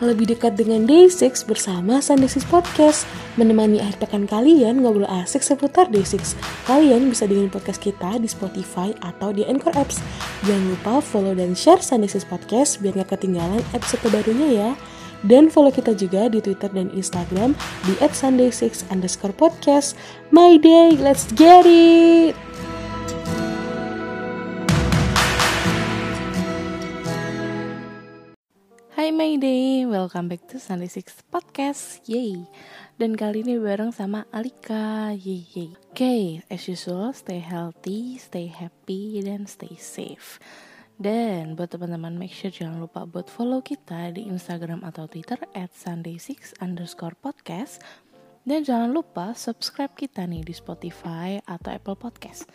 lebih dekat dengan Day6 bersama Sunday6 Podcast. Menemani akhir pekan kalian ngobrol asik seputar Day6. Kalian bisa dengerin podcast kita di Spotify atau di Anchor Apps. Jangan lupa follow dan share Sunday6 Podcast biar gak ketinggalan episode terbarunya ya. Dan follow kita juga di Twitter dan Instagram di @sunday6 underscore podcast. My day, let's get it! Hai Mayday, welcome back to Sunday Six Podcast, yay. Dan kali ini bareng sama Alika, yay yay. Oke, okay, as usual, stay healthy, stay happy, dan stay safe. Dan buat teman-teman, make sure jangan lupa buat follow kita di Instagram atau Twitter At Sunday6 underscore podcast. Dan jangan lupa subscribe kita nih di Spotify atau Apple Podcast.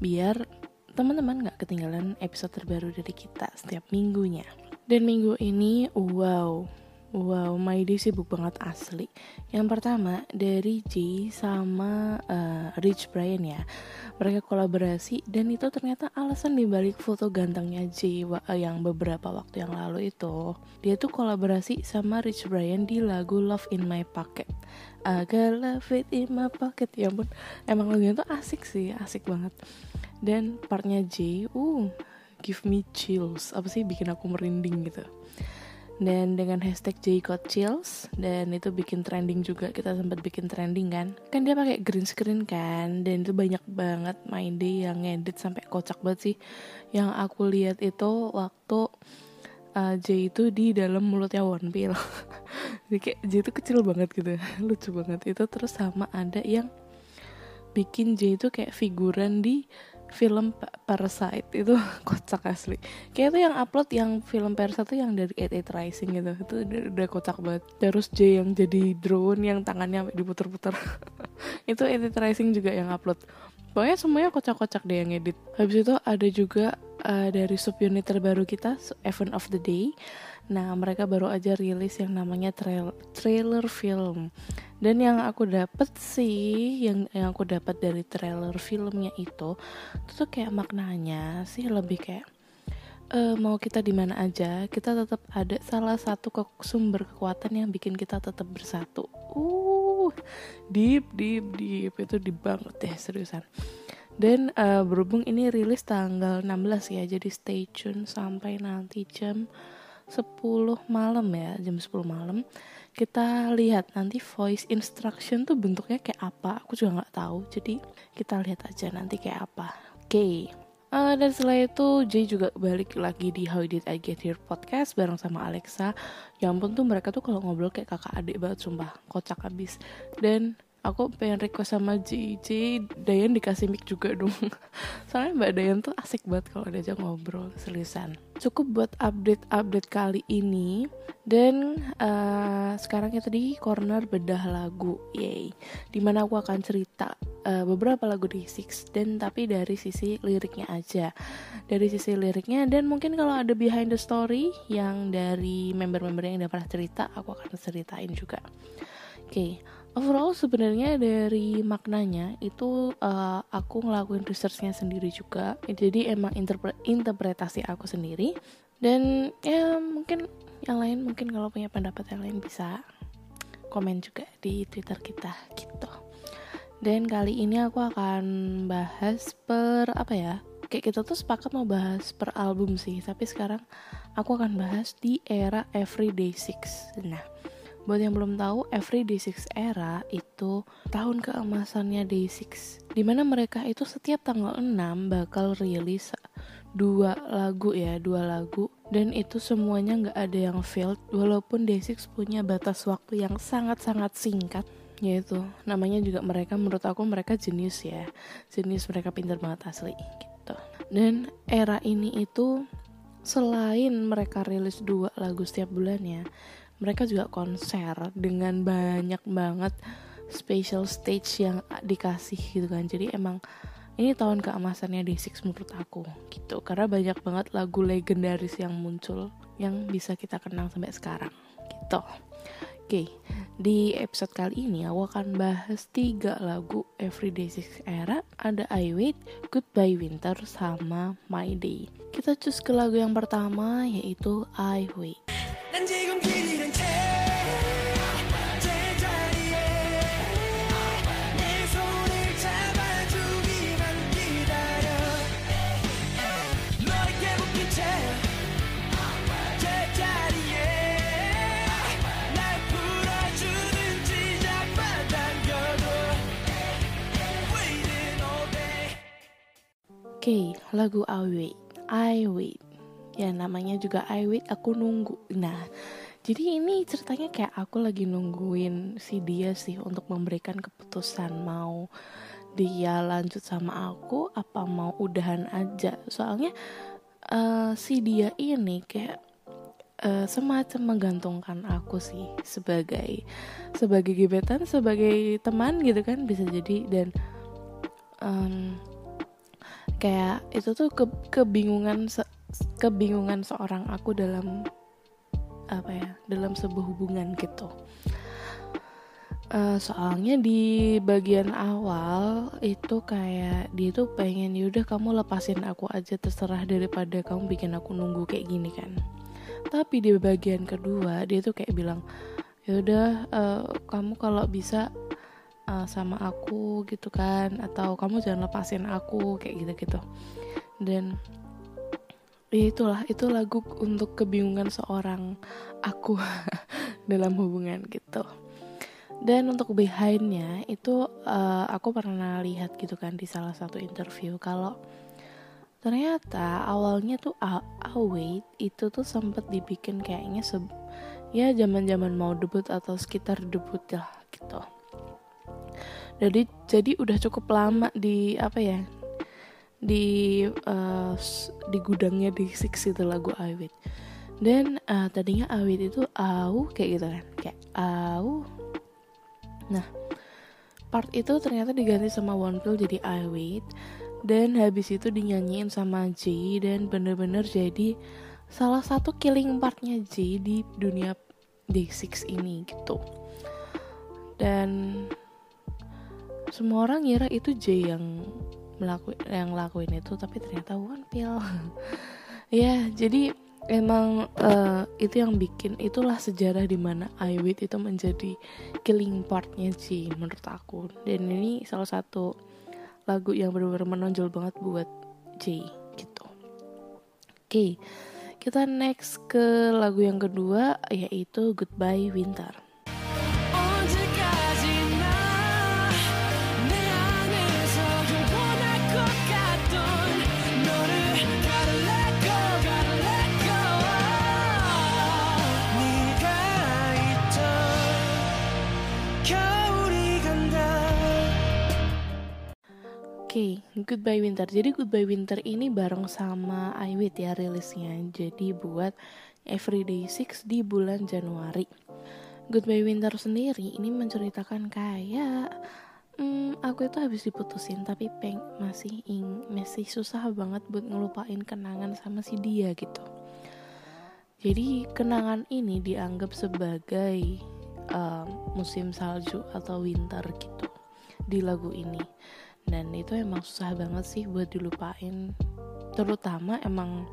Biar teman-teman gak ketinggalan episode terbaru dari kita setiap minggunya dan minggu ini, wow, wow, My Day sibuk banget asli. Yang pertama dari J sama uh, Rich Brian ya, mereka kolaborasi dan itu ternyata alasan dibalik foto gantengnya J yang beberapa waktu yang lalu itu. Dia tuh kolaborasi sama Rich Brian di lagu Love in My Pocket. Got love it in my pocket ya ampun emang lagunya tuh asik sih asik banget dan partnya J uh give me chills. Apa sih bikin aku merinding gitu? Dan dengan hashtag Jcode Chills dan itu bikin trending juga. Kita sempat bikin trending kan? Kan dia pakai green screen kan? Dan itu banyak banget main day yang ngedit sampai kocak banget sih. Yang aku lihat itu waktu uh, J itu di dalam mulutnya One Pill jadi kayak J itu kecil banget gitu. Lucu banget. Itu terus sama ada yang bikin J itu kayak figuran di film Parasite itu kocak asli. Kayak itu yang upload yang film Parasite itu yang dari Eight Eight Rising gitu. Itu udah, udah kocak banget. Terus J yang jadi drone yang tangannya diputer-puter itu Eight Eight Rising juga yang upload. Pokoknya semuanya kocak-kocak deh yang edit habis itu ada juga uh, dari subunit terbaru kita Event of the Day. Nah mereka baru aja rilis yang namanya trail trailer film. Dan yang aku dapet sih yang yang aku dapat dari trailer filmnya itu itu tuh kayak maknanya sih lebih kayak uh, mau kita di mana aja kita tetap ada salah satu ke sumber kekuatan yang bikin kita tetap bersatu. Uh deep deep deep. Itu di banget deh seriusan dan uh, berhubung ini rilis tanggal 16 ya jadi stay tune sampai nanti jam 10 malam ya jam 10 malam. Kita lihat nanti voice instruction tuh bentuknya kayak apa aku juga nggak tahu. Jadi kita lihat aja nanti kayak apa. Oke. Okay. uh, dan setelah itu Jay juga balik lagi di How Did I Get Here podcast bareng sama Alexa. Yang ampun tuh mereka tuh kalau ngobrol kayak kakak adik banget sumpah. Kocak abis. Dan aku pengen request sama JJ Dayan dikasih mic juga dong. Soalnya Mbak Dayan tuh asik banget kalau diajak ngobrol seriusan. Cukup buat update-update kali ini. Dan uh, sekarang kita di corner bedah lagu yay. Di mana aku akan cerita uh, beberapa lagu di Six dan tapi dari sisi liriknya aja. Dari sisi liriknya dan mungkin kalau ada behind the story yang dari member-member yang udah pernah cerita aku akan ceritain juga. Oke okay overall sebenarnya dari maknanya itu uh, aku ngelakuin researchnya sendiri juga. Jadi emang interpre interpretasi aku sendiri. Dan ya mungkin yang lain mungkin kalau punya pendapat yang lain bisa komen juga di twitter kita gitu. Dan kali ini aku akan bahas per apa ya kayak kita tuh sepakat mau bahas per album sih. Tapi sekarang aku akan bahas di era Everyday Six. Nah Buat yang belum tahu, Every Day6 era itu tahun keemasannya Day6 Di mana mereka itu setiap tanggal 6 bakal rilis dua lagu ya, dua lagu. Dan itu semuanya nggak ada yang failed walaupun Day6 punya batas waktu yang sangat-sangat singkat yaitu namanya juga mereka menurut aku mereka jenius ya. Jenius mereka pintar banget asli gitu. Dan era ini itu selain mereka rilis dua lagu setiap bulannya mereka juga konser dengan banyak banget special stage yang dikasih gitu kan. Jadi emang ini tahun keemasannya D6 menurut aku gitu. Karena banyak banget lagu legendaris yang muncul yang bisa kita kenang sampai sekarang gitu. Oke di episode kali ini aku akan bahas tiga lagu Everyday Six Era ada I Wait, Goodbye Winter sama My Day. Kita cus ke lagu yang pertama yaitu I Wait lagu I Wait I Wait. Ya namanya juga I Wait aku nunggu. Nah jadi ini ceritanya kayak aku lagi nungguin si dia sih untuk memberikan keputusan mau dia lanjut sama aku apa mau udahan aja. Soalnya uh, si dia ini kayak uh, semacam menggantungkan aku sih sebagai sebagai gebetan sebagai teman gitu kan bisa jadi. Dan um, kayak itu tuh ke kebingungan se kebingungan seorang aku dalam apa ya dalam sebuah hubungan gitu. Uh, soalnya di bagian awal itu kayak dia tuh pengen yaudah kamu lepasin aku aja terserah daripada kamu bikin aku nunggu kayak gini kan. Tapi di bagian kedua dia tuh kayak bilang yaudah uh, kamu kalau bisa uh, sama aku gitu kan atau kamu jangan lepasin aku kayak gitu gitu dan ya itulah itu lagu untuk kebingungan seorang aku dalam hubungan gitu. Dan untuk behindnya itu uh, aku pernah lihat gitu kan di salah satu interview kalau ternyata awalnya tuh Await itu tuh sempet dibikin kayaknya se ya zaman zaman mau debut atau sekitar debut lah gitu jadi jadi udah cukup lama di apa ya di uh, di gudangnya di Six itu lagu Awit. Dan uh, tadinya Awit itu au kayak gitu kan kayak au. Nah part itu ternyata diganti sama One Pill jadi Awit. Dan habis itu dinyanyiin sama J dan bener-bener jadi salah satu killing partnya J di dunia Day6 ini gitu. Dan semua orang ngira itu J yang melakukan yang lakuin itu tapi ternyata one pill ya jadi emang uh, itu yang bikin itulah sejarah di mana Iwit itu menjadi killing partnya J menurut aku. Dan ini salah satu lagu yang benar-benar menonjol banget buat J gitu. Oke okay, kita next ke lagu yang kedua yaitu Goodbye Winter okay, Goodbye Winter. Jadi Goodbye Winter ini bareng sama iWit ya rilisnya. Jadi buat Everyday Six di bulan Januari. Goodbye Winter sendiri ini menceritakan kayak hmm, aku itu habis diputusin tapi peng masih ing masih susah banget buat ngelupain kenangan sama si dia gitu. Jadi kenangan ini dianggap sebagai uh, musim salju atau winter gitu di lagu ini dan itu emang susah banget sih buat dilupain. Terutama emang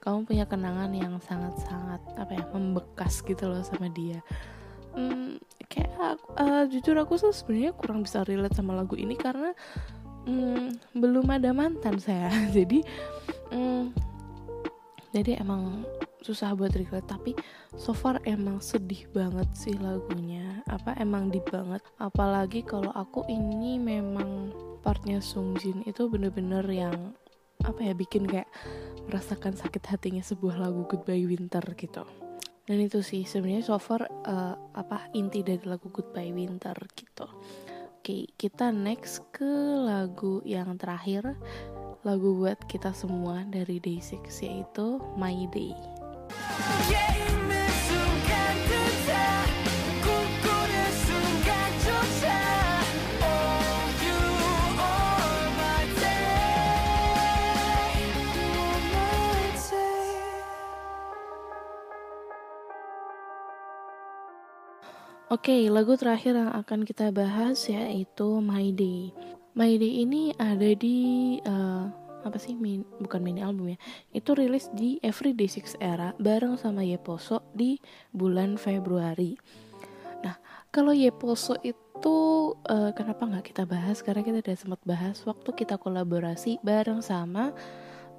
kamu punya kenangan yang sangat-sangat apa ya membekas gitu loh sama dia. Hmm, kayak uh, jujur aku sebenarnya kurang bisa relate sama lagu ini karena hmm, belum ada mantan saya. Jadi hmm, jadi emang susah buat relate tapi so far emang sedih banget sih lagunya. Apa emang di banget. Apalagi kalau aku ini memang partnya Sungjin itu bener-bener yang apa ya bikin kayak merasakan sakit hatinya sebuah lagu Goodbye Winter gitu. Dan itu sih sebenarnya so far uh, apa inti dari lagu Goodbye Winter gitu. Oke kita next ke lagu yang terakhir. Lagu buat kita semua dari Day6 yaitu My Day. Oke, okay, lagu terakhir yang akan kita bahas yaitu My Day. My Day ini ada di uh, apa sih? Min, bukan mini album ya. Itu rilis di Everyday Six Era bareng sama Yeposo di bulan Februari. Nah, kalau Yeposo itu uh, kenapa nggak kita bahas? Karena kita udah sempat bahas waktu kita kolaborasi bareng sama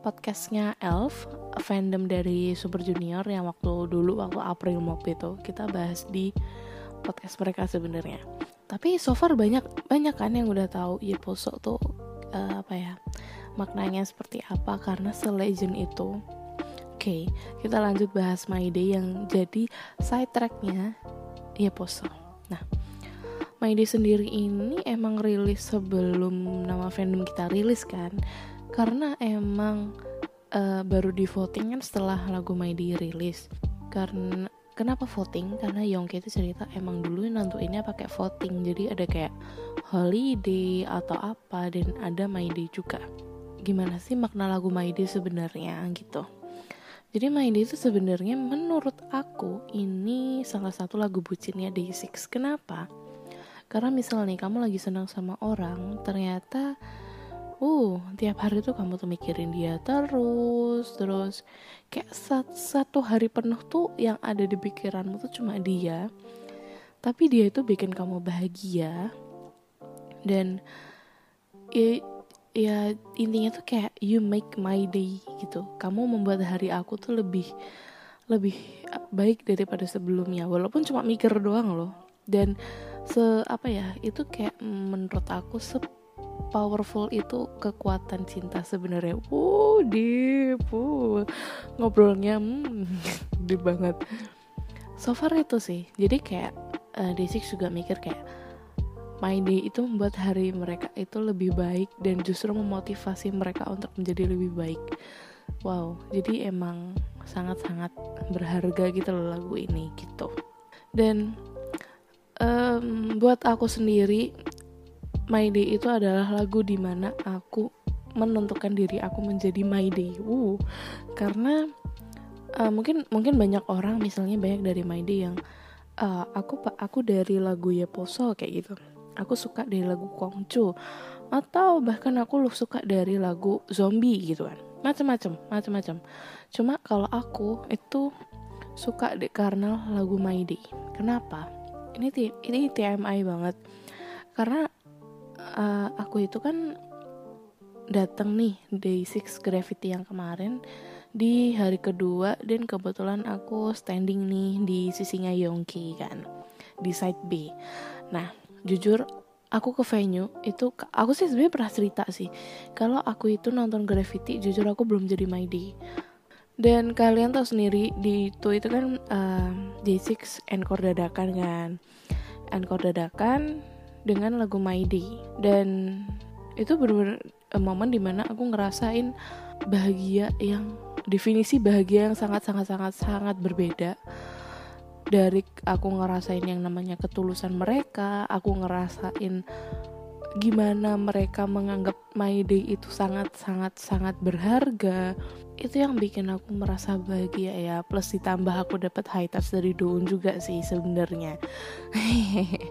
podcastnya Elf, fandom dari Super Junior yang waktu dulu waktu April Mop itu kita bahas di podcast mereka sebenarnya tapi so far banyak banyak kan yang udah tahu ya Poso tuh uh, apa ya maknanya seperti apa karena selegend itu. Oke okay, kita lanjut bahas My Day yang jadi side tracknya ya poso nah My Day sendiri ini emang rilis sebelum nama fandom kita rilis kan? Karena emang uh, baru di voting kan setelah lagu My Day rilis. Karena kenapa voting? Karena Yongki itu cerita emang dulu nentuinnya pakai voting. Jadi ada kayak holiday atau apa dan ada My Day juga gimana sih makna lagu Day sebenarnya gitu. Jadi Day itu sebenarnya menurut aku ini salah satu lagu bucinnya Day6 kenapa? Karena misalnya nih kamu lagi senang sama orang ternyata uh tiap hari tuh kamu tuh mikirin dia terus terus kayak satu hari penuh tuh yang ada di pikiranmu tuh cuma dia. Tapi dia itu bikin kamu bahagia. Dan ya, ya intinya tuh kayak you make my day gitu kamu membuat hari aku tuh lebih lebih baik daripada sebelumnya walaupun cuma mikir doang loh dan se apa ya itu kayak menurut aku se powerful itu kekuatan cinta sebenarnya. Wow, deep, wow. ngobrolnya hmm, deep banget. So far itu sih. Jadi kayak uh, Desik juga mikir kayak My Day itu membuat hari mereka itu lebih baik dan justru memotivasi mereka untuk menjadi lebih baik. Wow, jadi emang sangat-sangat berharga gitu loh lagu ini gitu. Dan um, buat aku sendiri My Day itu adalah lagu di mana aku menentukan diri aku menjadi My Day uh karena uh, mungkin mungkin banyak orang misalnya banyak dari My Day yang uh, aku aku dari lagu ya Poso kayak gitu aku suka dari lagu Kongcu atau bahkan aku lu suka dari lagu Zombie gitu kan. Macam-macam macam-macam cuma kalau aku itu suka deh karena lagu My Day. Kenapa? Ini ini TMI banget. Karena uh, aku itu kan datang nih day six gravity yang kemarin di hari kedua dan kebetulan aku standing nih di sisinya Yongki kan di side B. Nah, jujur aku ke venue itu aku sih sebenarnya pernah cerita sih kalau aku itu nonton Gravity jujur aku belum jadi my day dan kalian tahu sendiri di itu itu kan uh, J6 encore dadakan kan? Encore dadakan dengan lagu Day dan itu benar-benar uh, momen di mana aku ngerasain bahagia yang definisi bahagia yang sangat sangat sangat sangat berbeda dari aku ngerasain yang namanya ketulusan mereka aku ngerasain gimana mereka menganggap My Day itu sangat sangat sangat berharga itu yang bikin aku merasa bahagia ya. Plus ditambah aku dapat high touch dari Doon juga sih sebenarnya.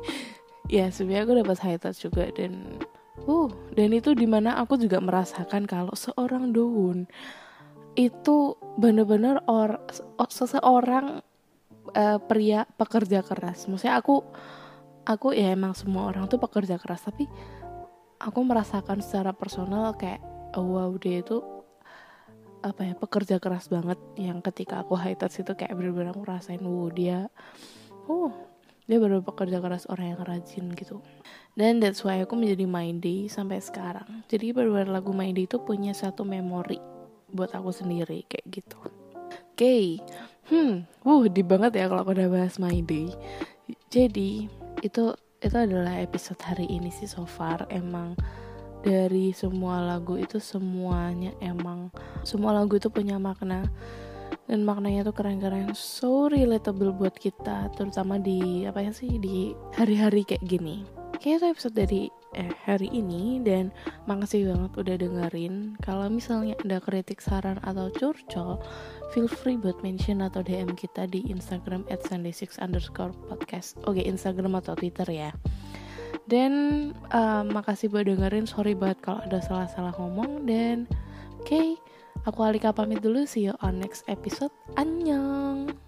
Ya sebenarnya aku dapat high touch juga dan uh dan itu di mana aku juga merasakan kalau seorang Doon itu bener-bener or seseorang uh, pria pekerja keras. Maksudnya aku aku ya emang semua orang tuh pekerja keras tapi aku merasakan secara personal kayak oh, wow dia itu apa ya pekerja keras banget. Yang ketika aku high touch itu kayak bener-bener aku rasain wow dia oh dia baru pekerja keras orang yang rajin gitu. Dan that's why aku menjadi My Day sampai sekarang. Jadi bener-bener lagu My Day itu punya satu memori buat aku sendiri kayak gitu. Oke okay. Hmm wuh di banget ya kalau aku udah bahas My Day. Jadi itu itu adalah episode hari ini sih so far. Emang dari semua lagu itu semuanya emang semua lagu itu punya makna. Dan maknanya tuh keren-keren so relatable buat kita terutama di apa ya sih di hari-hari kayak gini. Kayaknya itu episode dari eh, hari ini dan makasih banget udah dengerin. Kalau misalnya ada kritik saran atau curcol feel free buat mention atau DM kita di Instagram at sunday6 underscore podcast. Oke Instagram atau Twitter ya. Dan uh, makasih buat dengerin. Sorry banget kalau ada salah-salah ngomong. Dan oke okay, aku Alika pamit dulu. See you on next episode. Annyeong